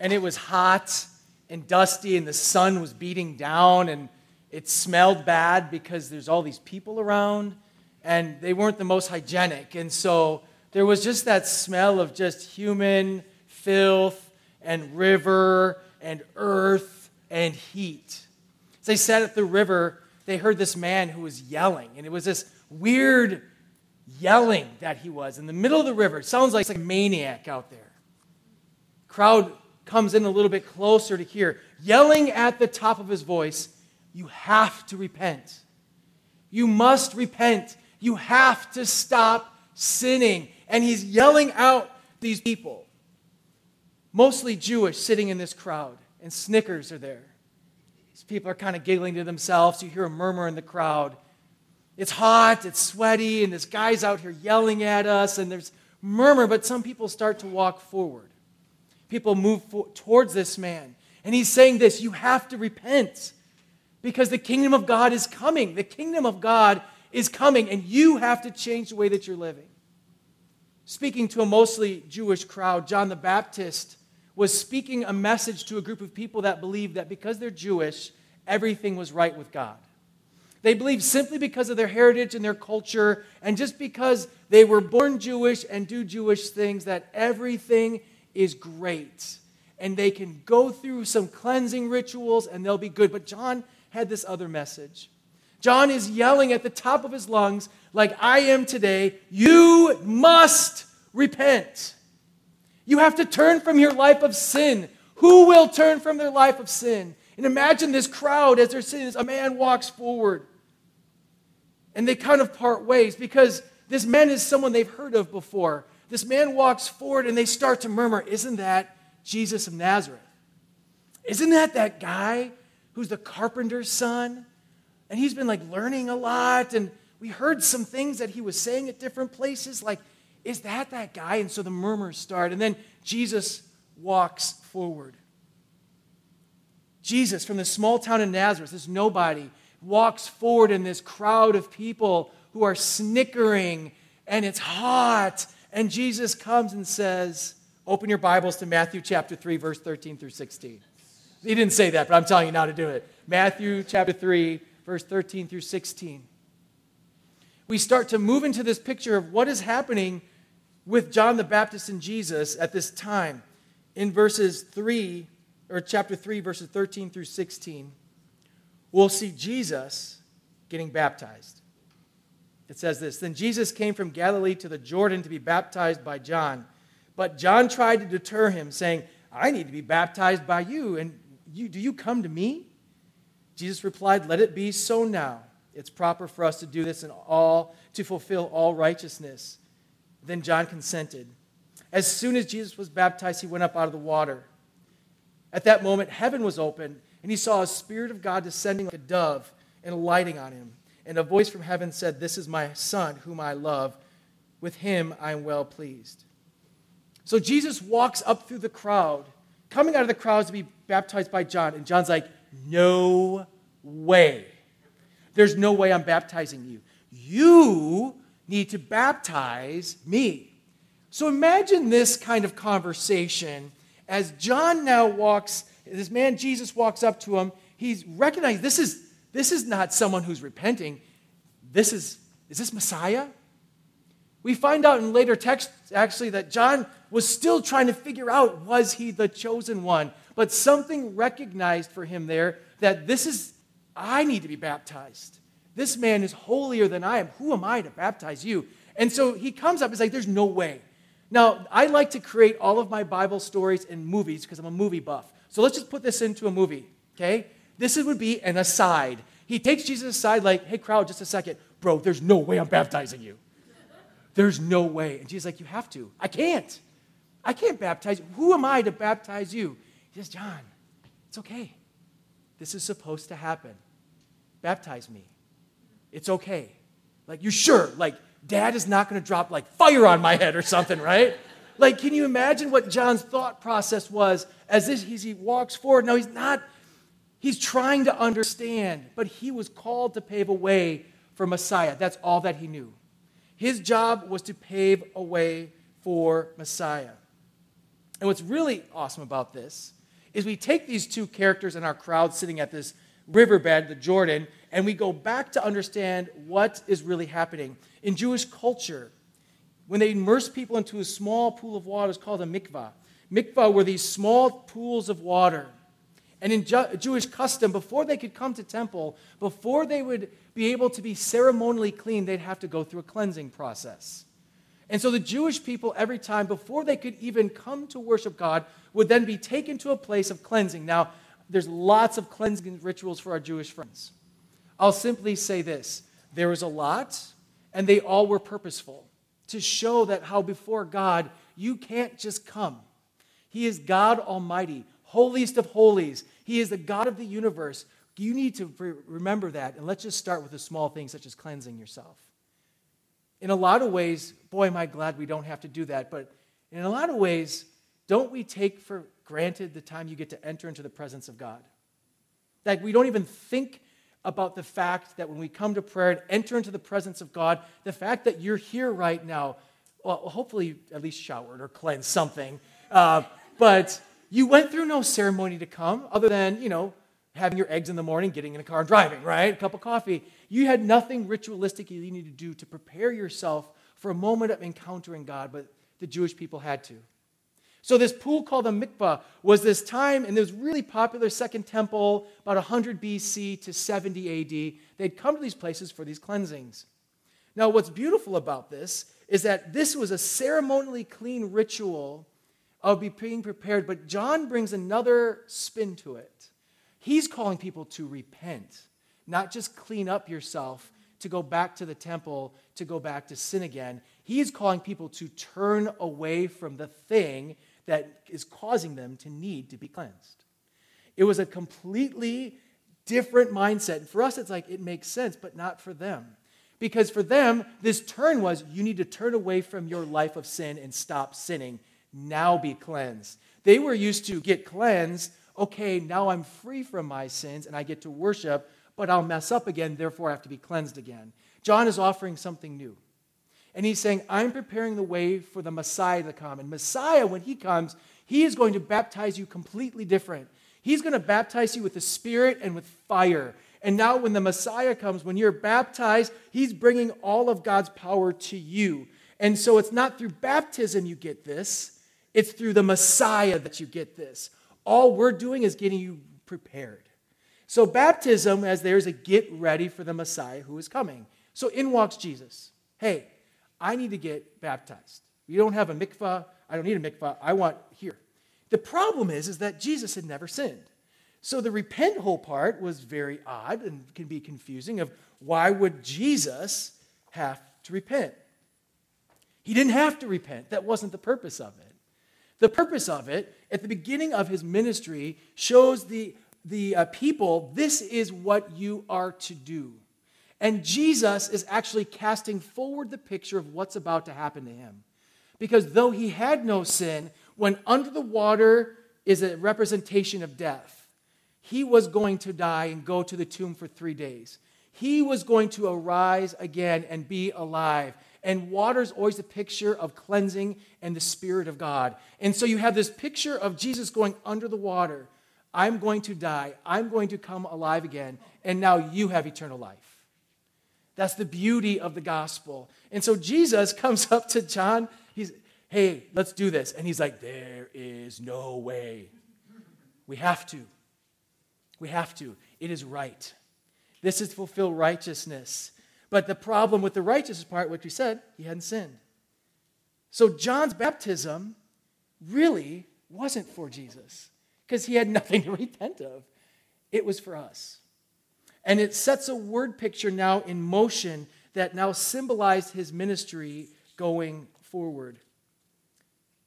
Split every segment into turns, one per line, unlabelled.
and it was hot and dusty, and the sun was beating down, and it smelled bad because there's all these people around, and they weren't the most hygienic. And so there was just that smell of just human filth and river and earth and heat. As they sat at the river, they heard this man who was yelling, and it was this weird yelling that he was in the middle of the river. It sounds like a maniac out there. Crowd comes in a little bit closer to here, yelling at the top of his voice, You have to repent. You must repent. You have to stop sinning. And he's yelling out these people, mostly Jewish, sitting in this crowd, and snickers are there. These people are kind of giggling to themselves. You hear a murmur in the crowd. It's hot, it's sweaty, and this guy's out here yelling at us, and there's murmur, but some people start to walk forward people move for, towards this man. And he's saying this you have to repent because the kingdom of God is coming. The kingdom of God is coming, and you have to change the way that you're living. Speaking to a mostly Jewish crowd, John the Baptist was speaking a message to a group of people that believed that because they're Jewish, everything was right with God. They believed simply because of their heritage and their culture, and just because they were born Jewish and do Jewish things, that everything is great. And they can go through some cleansing rituals and they'll be good. But John had this other message. John is yelling at the top of his lungs, like I am today, you must repent. You have to turn from your life of sin. Who will turn from their life of sin? And imagine this crowd as they're sitting, a man walks forward. And they kind of part ways because this man is someone they've heard of before. This man walks forward and they start to murmur, Isn't that Jesus of Nazareth? Isn't that that guy who's the carpenter's son? And he's been like learning a lot. And we heard some things that he was saying at different places. Like, is that that guy? And so the murmurs start. And then Jesus walks forward. Jesus from the small town of Nazareth, this nobody, walks forward in this crowd of people who are snickering and it's hot and Jesus comes and says, Open your Bibles to Matthew chapter 3, verse 13 through 16. He didn't say that, but I'm telling you now to do it. Matthew chapter 3, verse 13 through 16. We start to move into this picture of what is happening with John the Baptist and Jesus at this time. In verses 3, or chapter 3, verses 13 through 16, we'll see Jesus getting baptized. It says this Then Jesus came from Galilee to the Jordan to be baptized by John. But John tried to deter him, saying, I need to be baptized by you, and you, do you come to me? Jesus replied, Let it be so now. It's proper for us to do this in all, to fulfill all righteousness. Then John consented. As soon as Jesus was baptized, he went up out of the water. At that moment, heaven was opened, and he saw a Spirit of God descending like a dove and alighting on him. And a voice from heaven said, This is my Son, whom I love. With him I am well pleased. So Jesus walks up through the crowd, coming out of the crowds to be baptized by John. And John's like, No way. There's no way I'm baptizing you. You need to baptize me. So imagine this kind of conversation as John now walks, this man Jesus walks up to him. He's recognized this is this is not someone who's repenting. This is, is this Messiah? We find out in later texts actually that John was still trying to figure out was he the chosen one? But something recognized for him there that this is, I need to be baptized. This man is holier than I am. Who am I to baptize you? And so he comes up, he's like, there's no way. Now, I like to create all of my Bible stories in movies because I'm a movie buff. So let's just put this into a movie, okay? This would be an aside. He takes Jesus aside, like, hey, crowd, just a second. Bro, there's no way I'm baptizing you. There's no way. And Jesus like, you have to. I can't. I can't baptize. You. Who am I to baptize you? He says, John, It's okay. This is supposed to happen. Baptize me. It's okay. Like, you're sure? Like, dad is not going to drop like fire on my head or something, right? like, can you imagine what John's thought process was as, this, he walks forward? No, he's not. He's trying to understand, but he was called to pave a way for Messiah. That's all that he knew. His job was to pave a way for Messiah. And what's really awesome about this is we take these two characters in our crowd sitting at this riverbed, the Jordan, and we go back to understand what is really happening. In Jewish culture, when they immerse people into a small pool of water, it's called a mikvah. Mikvah were these small pools of water. And in Ju- Jewish custom, before they could come to temple, before they would be able to be ceremonially clean, they'd have to go through a cleansing process. And so the Jewish people, every time, before they could even come to worship God, would then be taken to a place of cleansing. Now, there's lots of cleansing rituals for our Jewish friends. I'll simply say this there was a lot, and they all were purposeful to show that how before God, you can't just come. He is God Almighty, holiest of holies. He is the God of the universe. You need to remember that. And let's just start with a small thing such as cleansing yourself. In a lot of ways, boy, am I glad we don't have to do that. But in a lot of ways, don't we take for granted the time you get to enter into the presence of God? Like we don't even think about the fact that when we come to prayer and enter into the presence of God, the fact that you're here right now, well, hopefully at least showered or cleansed something, uh, but you went through no ceremony to come other than, you know, having your eggs in the morning, getting in a car and driving, right? A cup of coffee. You had nothing ritualistic you needed to do to prepare yourself for a moment of encountering God, but the Jewish people had to. So, this pool called the mikvah was this time, it was really popular Second Temple, about 100 BC to 70 AD. They'd come to these places for these cleansings. Now, what's beautiful about this is that this was a ceremonially clean ritual of being prepared, but John brings another spin to it. He's calling people to repent, not just clean up yourself to go back to the temple, to go back to sin again. He's calling people to turn away from the thing that is causing them to need to be cleansed. It was a completely different mindset. And for us, it's like it makes sense, but not for them. Because for them, this turn was you need to turn away from your life of sin and stop sinning. Now be cleansed. They were used to get cleansed. Okay, now I'm free from my sins and I get to worship, but I'll mess up again, therefore I have to be cleansed again. John is offering something new. And he's saying, I'm preparing the way for the Messiah to come. And Messiah, when he comes, he is going to baptize you completely different. He's going to baptize you with the Spirit and with fire. And now, when the Messiah comes, when you're baptized, he's bringing all of God's power to you. And so it's not through baptism you get this, it's through the Messiah that you get this. All we're doing is getting you prepared. So, baptism, as there's a get ready for the Messiah who is coming. So, in walks Jesus. Hey, I need to get baptized. You don't have a mikvah. I don't need a mikvah. I want here. The problem is, is that Jesus had never sinned. So the repent whole part was very odd and can be confusing of why would Jesus have to repent? He didn't have to repent. That wasn't the purpose of it. The purpose of it, at the beginning of his ministry, shows the, the uh, people this is what you are to do. And Jesus is actually casting forward the picture of what's about to happen to him. Because though he had no sin, when under the water is a representation of death, he was going to die and go to the tomb for three days. He was going to arise again and be alive. And water is always a picture of cleansing and the Spirit of God. And so you have this picture of Jesus going under the water. I'm going to die. I'm going to come alive again. And now you have eternal life. That's the beauty of the gospel. And so Jesus comes up to John. He's, hey, let's do this. And he's like, there is no way. We have to. We have to. It is right. This is fulfill righteousness. But the problem with the righteous part, which we said, he hadn't sinned. So John's baptism really wasn't for Jesus because he had nothing to repent of. It was for us. And it sets a word picture now in motion that now symbolized his ministry going forward.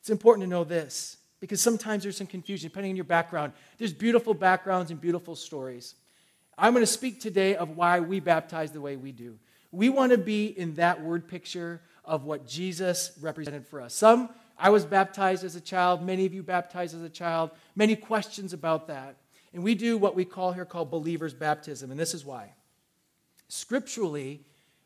It's important to know this because sometimes there's some confusion depending on your background. There's beautiful backgrounds and beautiful stories. I'm going to speak today of why we baptize the way we do. We want to be in that word picture of what Jesus represented for us. Some, I was baptized as a child, many of you baptized as a child, many questions about that. And we do what we call here called believer's baptism, and this is why. Scripturally,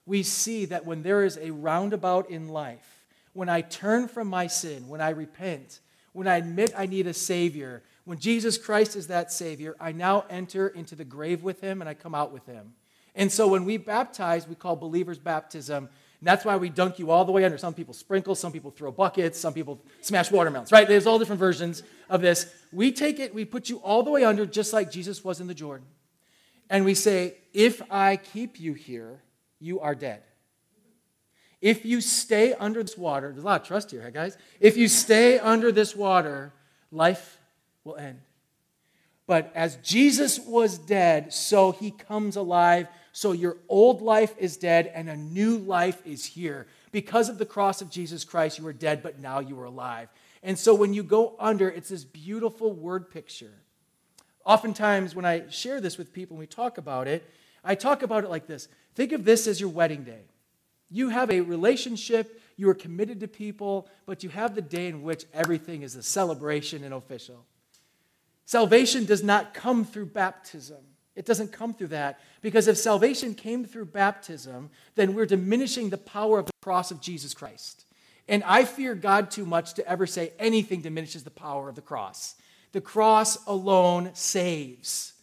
we see that when there is a roundabout in life, when I turn from my sin, when I repent, when I admit I need a Savior, when Jesus Christ is that Savior, I now enter into the grave with Him and I come out with Him. And so when we baptize, we call believers baptism. And that's why we dunk you all the way under. Some people sprinkle, some people throw buckets, some people smash watermelons, right? There's all different versions of this. We take it, we put you all the way under, just like Jesus was in the Jordan. And we say, If I keep you here, you are dead. If you stay under this water, there's a lot of trust here, guys. If you stay under this water, life will end. But as Jesus was dead, so he comes alive. So your old life is dead and a new life is here. Because of the cross of Jesus Christ, you were dead, but now you are alive. And so when you go under, it's this beautiful word picture. Oftentimes, when I share this with people and we talk about it, I talk about it like this Think of this as your wedding day. You have a relationship, you are committed to people, but you have the day in which everything is a celebration and official. Salvation does not come through baptism. It doesn't come through that. Because if salvation came through baptism, then we're diminishing the power of the cross of Jesus Christ. And I fear God too much to ever say anything diminishes the power of the cross. The cross alone saves.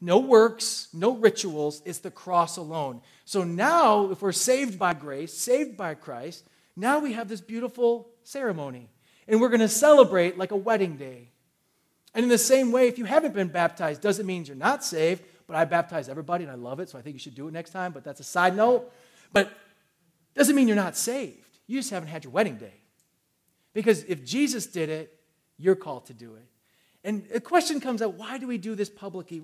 No works, no rituals, it's the cross alone. So now, if we're saved by grace, saved by Christ, now we have this beautiful ceremony. And we're going to celebrate like a wedding day. And in the same way, if you haven't been baptized, doesn't mean you're not saved, but I baptize everybody and I love it, so I think you should do it next time, but that's a side note. But doesn't mean you're not saved. You just haven't had your wedding day. Because if Jesus did it, you're called to do it. And a question comes up why do we do this publicly?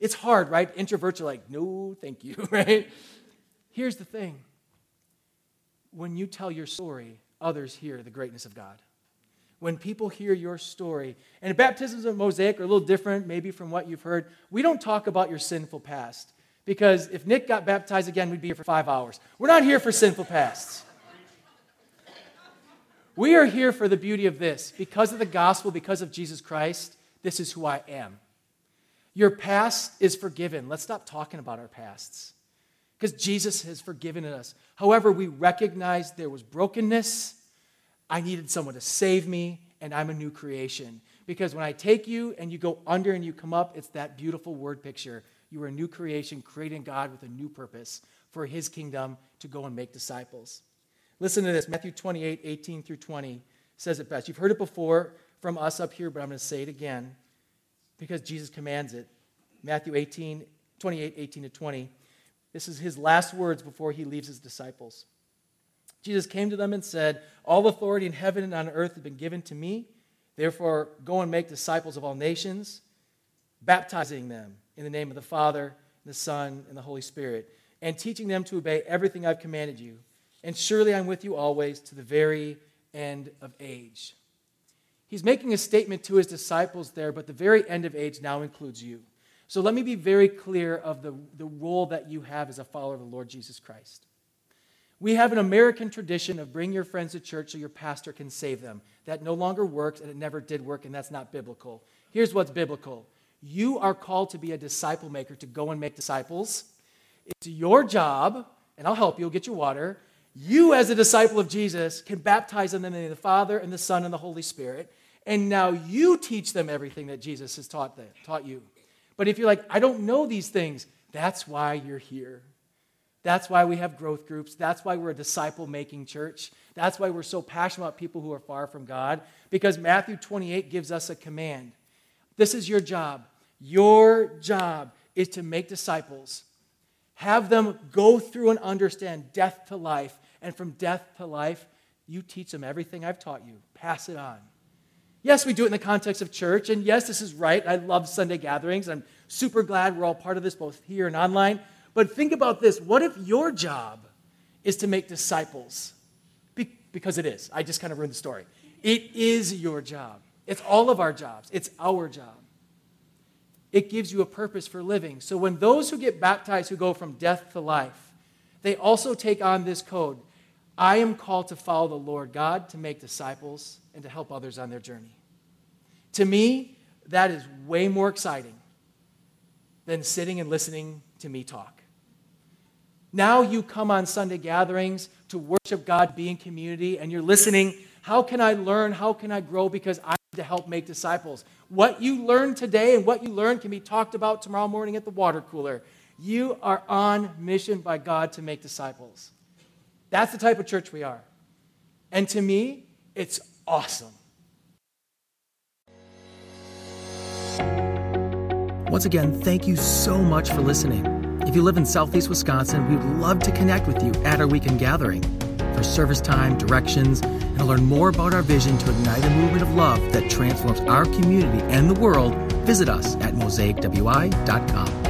It's hard, right? Introverts are like, no, thank you, right? Here's the thing when you tell your story, others hear the greatness of God. When people hear your story, and baptisms of Mosaic are a little different, maybe from what you've heard, we don't talk about your sinful past. Because if Nick got baptized again, we'd be here for five hours. We're not here for sinful pasts. We are here for the beauty of this. Because of the gospel, because of Jesus Christ, this is who I am. Your past is forgiven. Let's stop talking about our pasts because Jesus has forgiven us. However, we recognize there was brokenness. I needed someone to save me, and I'm a new creation. Because when I take you and you go under and you come up, it's that beautiful word picture. You are a new creation, creating God with a new purpose for his kingdom to go and make disciples. Listen to this Matthew 28 18 through 20 says it best. You've heard it before from us up here, but I'm going to say it again because Jesus commands it. Matthew 18, 28, 18 to 20. This is his last words before he leaves his disciples. Jesus came to them and said, All authority in heaven and on earth has been given to me. Therefore, go and make disciples of all nations, baptizing them in the name of the Father, and the Son, and the Holy Spirit, and teaching them to obey everything I've commanded you. And surely I'm with you always to the very end of age. He's making a statement to his disciples there, but the very end of age now includes you. So let me be very clear of the, the role that you have as a follower of the Lord Jesus Christ. We have an American tradition of bring your friends to church so your pastor can save them. That no longer works and it never did work, and that's not biblical. Here's what's biblical you are called to be a disciple maker, to go and make disciples. It's your job, and I'll help you, get your water. You, as a disciple of Jesus, can baptize them in the name of the Father and the Son and the Holy Spirit. And now you teach them everything that Jesus has taught, them, taught you. But if you're like, I don't know these things, that's why you're here. That's why we have growth groups. That's why we're a disciple making church. That's why we're so passionate about people who are far from God, because Matthew 28 gives us a command. This is your job. Your job is to make disciples, have them go through and understand death to life, and from death to life, you teach them everything I've taught you. Pass it on. Yes, we do it in the context of church, and yes, this is right. I love Sunday gatherings. I'm super glad we're all part of this, both here and online. But think about this what if your job is to make disciples? Be- because it is. I just kind of ruined the story. It is your job. It's all of our jobs, it's our job. It gives you a purpose for living. So when those who get baptized who go from death to life, they also take on this code I am called to follow the Lord God, to make disciples, and to help others on their journey. To me, that is way more exciting than sitting and listening to me talk. Now you come on Sunday gatherings to worship God, be in community, and you're listening. How can I learn? How can I grow? Because I need to help make disciples. What you learn today and what you learn can be talked about tomorrow morning at the water cooler. You are on mission by God to make disciples. That's the type of church we are. And to me, it's awesome.
Once again, thank you so much for listening. If you live in Southeast Wisconsin, we would love to connect with you at our weekend gathering. For service time, directions, and to learn more about our vision to ignite a movement of love that transforms our community and the world, visit us at mosaicwi.com.